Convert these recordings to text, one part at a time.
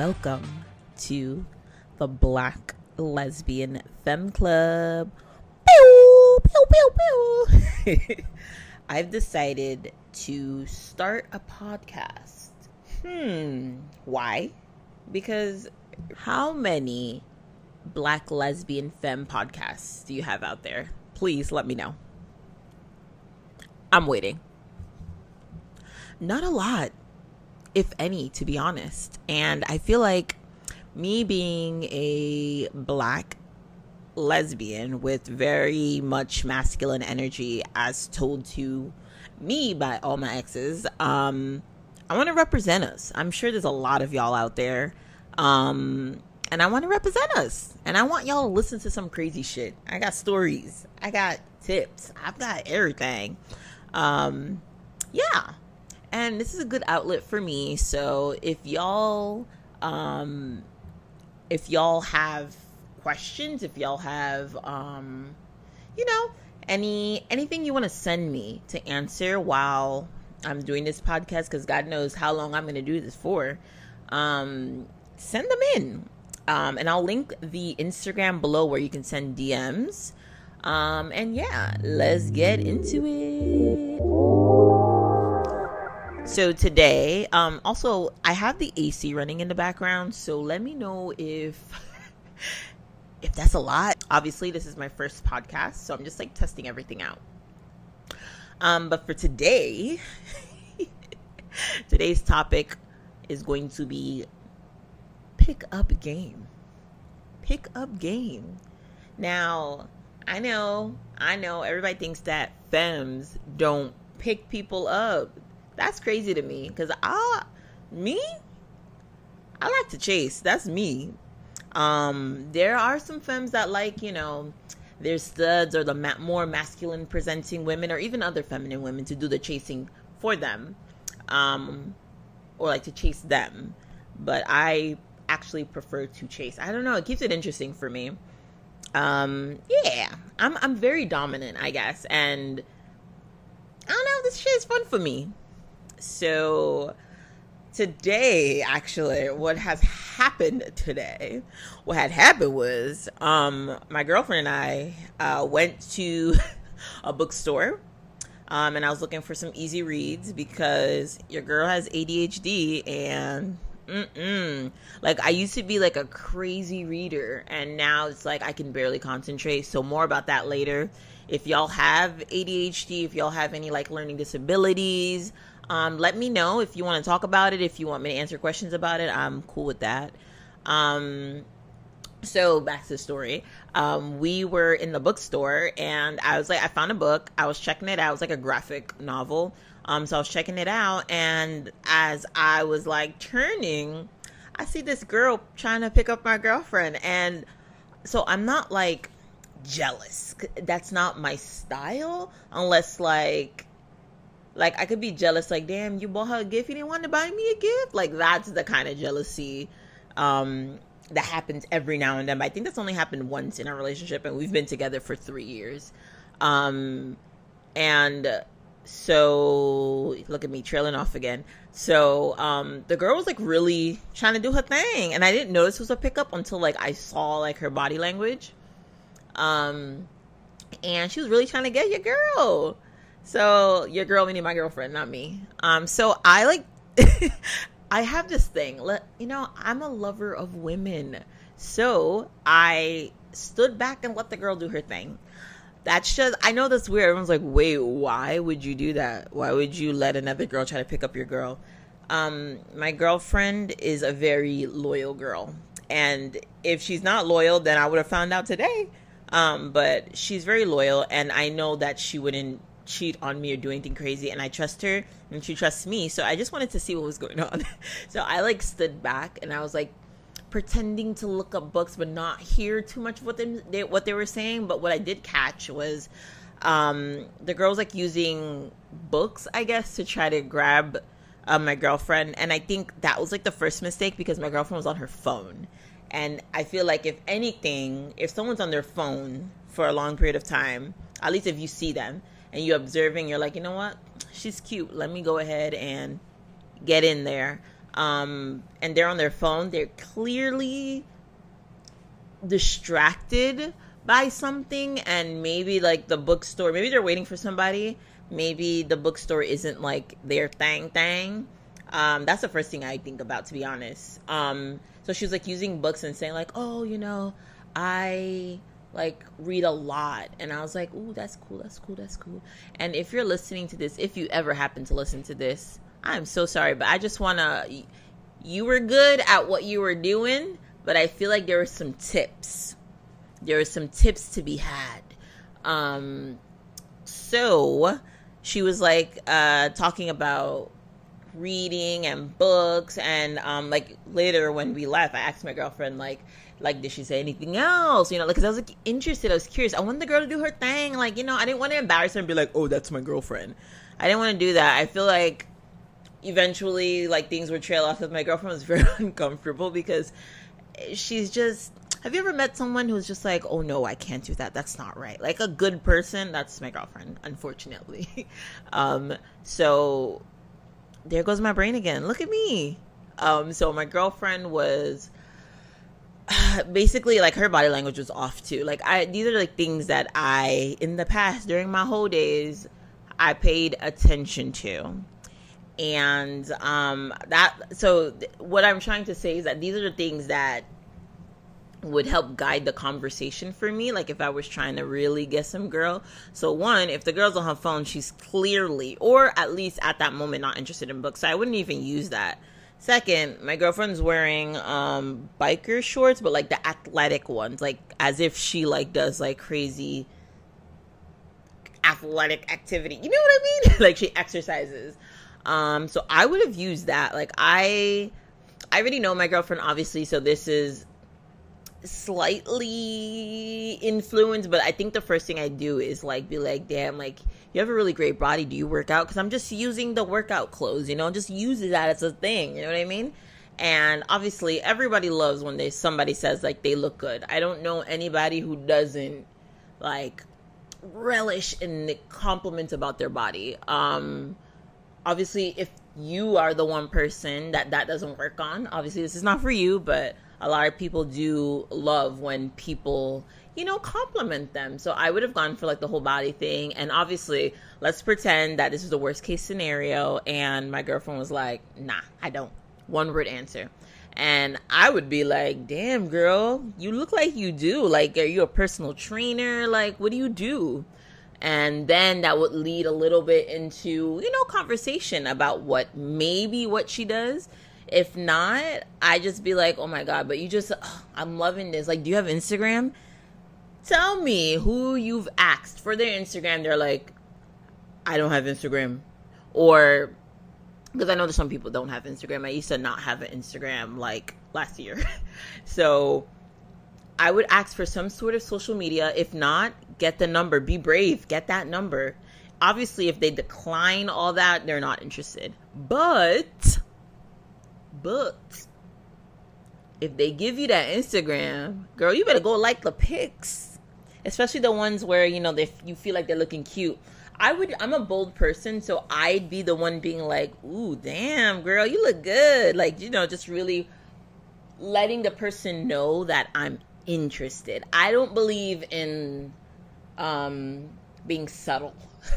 welcome to the Black Lesbian Femme Club. Pew, pew, pew, pew. I've decided to start a podcast. Hmm, why? Because how many Black Lesbian Femme podcasts do you have out there? Please let me know. I'm waiting. Not a lot, if any, to be honest. And I feel like me being a black lesbian with very much masculine energy, as told to me by all my exes, um, I want to represent us. I'm sure there's a lot of y'all out there. Um, and I want to represent us. And I want y'all to listen to some crazy shit. I got stories. I got tips. I've got everything. Um, yeah. And this is a good outlet for me. So if y'all, um, if y'all have questions, if y'all have, um, you know, any anything you want to send me to answer while I'm doing this podcast, because God knows how long I'm going to do this for, um, send them in. Um, and I'll link the Instagram below where you can send DMs. Um, and yeah, let's get into it. So today, um, also I have the AC running in the background, so let me know if if that's a lot. Obviously, this is my first podcast, so I'm just like testing everything out. Um, but for today, today's topic is going to be pick up game. Pick up game. Now, I know, I know everybody thinks that femmes don't pick people up. That's crazy to me because I, me, I like to chase. That's me. Um, there are some femmes that like, you know, their studs or the ma- more masculine presenting women or even other feminine women to do the chasing for them. Um, or like to chase them. But I actually prefer to chase. I don't know, it keeps it interesting for me. Um, yeah, I'm I'm very dominant, I guess, and I don't know, this shit is fun for me. So today actually what has happened today what had happened was um my girlfriend and i uh went to a bookstore um and i was looking for some easy reads because your girl has adhd and Mm-mm. like i used to be like a crazy reader and now it's like i can barely concentrate so more about that later if y'all have adhd if y'all have any like learning disabilities um, let me know if you want to talk about it. If you want me to answer questions about it, I'm cool with that. Um, so back to the story. Um, we were in the bookstore and I was like, I found a book. I was checking it out. It was like a graphic novel. Um, so I was checking it out, and as I was like turning, I see this girl trying to pick up my girlfriend, and so I'm not like jealous. That's not my style, unless like like I could be jealous, like, damn, you bought her a gift, you didn't want to buy me a gift. Like that's the kind of jealousy um that happens every now and then. But I think that's only happened once in our relationship and we've been together for three years. Um and so look at me trailing off again. So um the girl was like really trying to do her thing and I didn't notice it was a pickup until like I saw like her body language. Um and she was really trying to get your girl. So your girl meaning my girlfriend, not me. Um, so I like I have this thing. Let you know, I'm a lover of women. So I stood back and let the girl do her thing. That's just I know that's weird. Everyone's like, wait, why would you do that? Why would you let another girl try to pick up your girl? Um, my girlfriend is a very loyal girl. And if she's not loyal, then I would have found out today. Um, but she's very loyal and I know that she wouldn't cheat on me or do anything crazy and I trust her and she trusts me. So I just wanted to see what was going on. so I like stood back and I was like pretending to look up books but not hear too much of what they, what they were saying, but what I did catch was um the girls like using books, I guess, to try to grab uh, my girlfriend and I think that was like the first mistake because my girlfriend was on her phone. And I feel like if anything, if someone's on their phone for a long period of time, at least if you see them, and you're observing, you're like, you know what? She's cute. Let me go ahead and get in there. um, and they're on their phone, they're clearly distracted by something and maybe like the bookstore maybe they're waiting for somebody maybe the bookstore isn't like their thing thing um, that's the first thing i think about to be honest um, so she was like using books and saying like oh you know i like read a lot. And i was like ooh that's cool that's cool that's cool. And if you're listening to this if you ever happen to listen to this i'm so sorry but i just want to you were good at what you were doing but i feel like there were some tips. There were some tips to be had. Um so she was like uh talking about reading and books and um like later when we left i asked my girlfriend like like did she say anything else? You know like because i was like interested. I was curious. I wanted the girl to do her thing. Like you know i didn't want to embarrass her and be like oh that's my girlfriend. I didn't want to do that. I feel like eventually like things would trail off because my girlfriend was very uncomfortable because she's just have you ever met someone who's just like oh no i can't do that. That's not right. Like a good person that's my girlfriend unfortunately. Um so there goes my brain again. Look at me. Um so my girlfriend was basically like her body language was off too. Like i these are like things that i in the past during my whole days i paid attention to. And um that so th- what i'm trying to say is that these are the things that would help guide the conversation for me like if i was trying to really get some girl. So one if the girl's on her phone she's clearly or at least at that moment not interested in books so i wouldn't even use that second my girlfriend's wearing um biker shorts but like the athletic ones like as if she like does like crazy athletic activity. You know what i mean? Like she exercises. Um so i would have used that. Like i i already know my girlfriend obviously so this is slightly influenced, but I think the first thing I do is like be like, damn, like you have a really great body. Do you work out? Because I'm just using the workout clothes, you know, just use that as a thing. You know what I mean? And obviously, everybody loves when they somebody says like they look good. I don't know anybody who doesn't like relish in the compliments about their body. Um, obviously, if you are the one person that that doesn't work on, obviously this is not for you, but a lot of people do love when people you know compliment them. So i would have gone for like the whole body thing. And obviously let's pretend that this is the worst case scenario. And my girlfriend was like nah i don't. One word answer. And i would be like damn girl you look like you do. Like are you a personal trainer? Like what do you do? And then that would lead a little bit into you know conversation about what maybe what she does. If not, I just be like, oh my God, but you just, oh, I'm loving this. Like, do you have Instagram? Tell me who you've asked for their Instagram. They're like, I don't have Instagram. Or, because I know that some people don't have Instagram. I used to not have an Instagram like last year. so, I would ask for some sort of social media. If not, get the number. Be brave. Get that number. Obviously, if they decline all that, they're not interested. But but, If they give you that Instagram, girl, you better go like the pics, especially the ones where you know they you feel like they're looking cute. I would. I'm a bold person, so I'd be the one being like, "Ooh, damn, girl, you look good." Like you know, just really letting the person know that I'm interested. I don't believe in um being subtle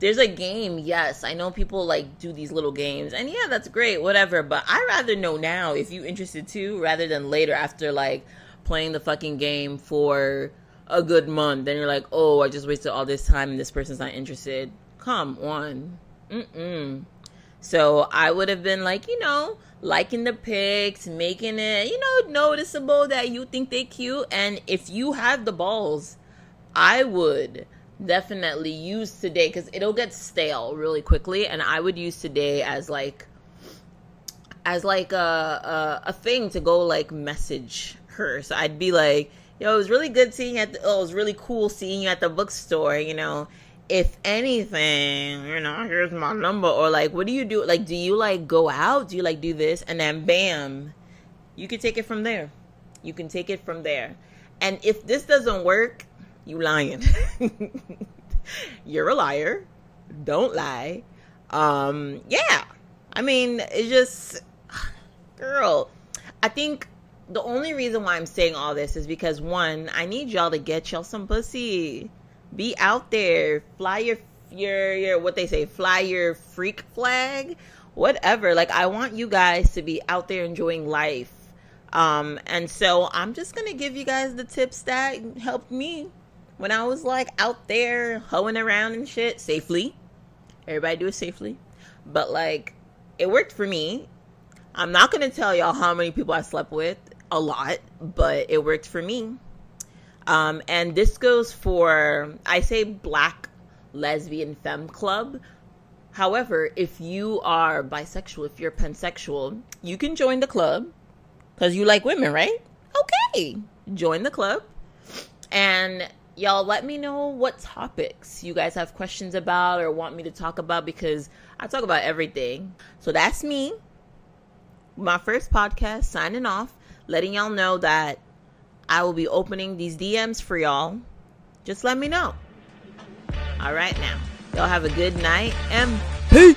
there's a game yes i know people like do these little games and yeah that's great whatever but i rather know now if you interested too rather than later after like playing the fucking game for a good month. Then you're like oh i just wasted all this time and this person's not interested. Come on. Mm-mm. So i would have been like you know liking the pics making it you know noticeable that you think they cute. And if you have the balls i would definitely use today because it'll get stale really quickly. And i would use today as like as like a, a, a thing to go like message her. So i'd be like yo it was really good seeing you at the, oh it was really cool seeing you at the bookstore you know if anything you know here's my number or like what do you do like do you like go out do you like do this and then bam you can take it from there you can take it from there and if this doesn't work you lying. You're a liar. Don't lie. Um, yeah. I mean, it's just, girl, I think the only reason why I'm saying all this is because one, I need y'all to get y'all some pussy. Be out there, fly your your your what they say, fly your freak flag, whatever. Like I want you guys to be out there enjoying life. Um, and so I'm just gonna give you guys the tips that helped me when I was like out there hoeing around and shit safely. Everybody do it safely. But like it worked for me. I'm not gonna tell y'all how many people I slept with, a lot, but it worked for me. Um, and this goes for I say black lesbian femme club. However, if you are bisexual, if you're pansexual, you can join the club because you like women, right? Okay, join the club. And y'all let me know what topics you guys have questions about or want me to talk about because I talk about everything. So that's me. My first podcast signing off, letting y'all know that I will be opening these DMs for y'all. Just let me know. All right now. Y'all have a good night and peace.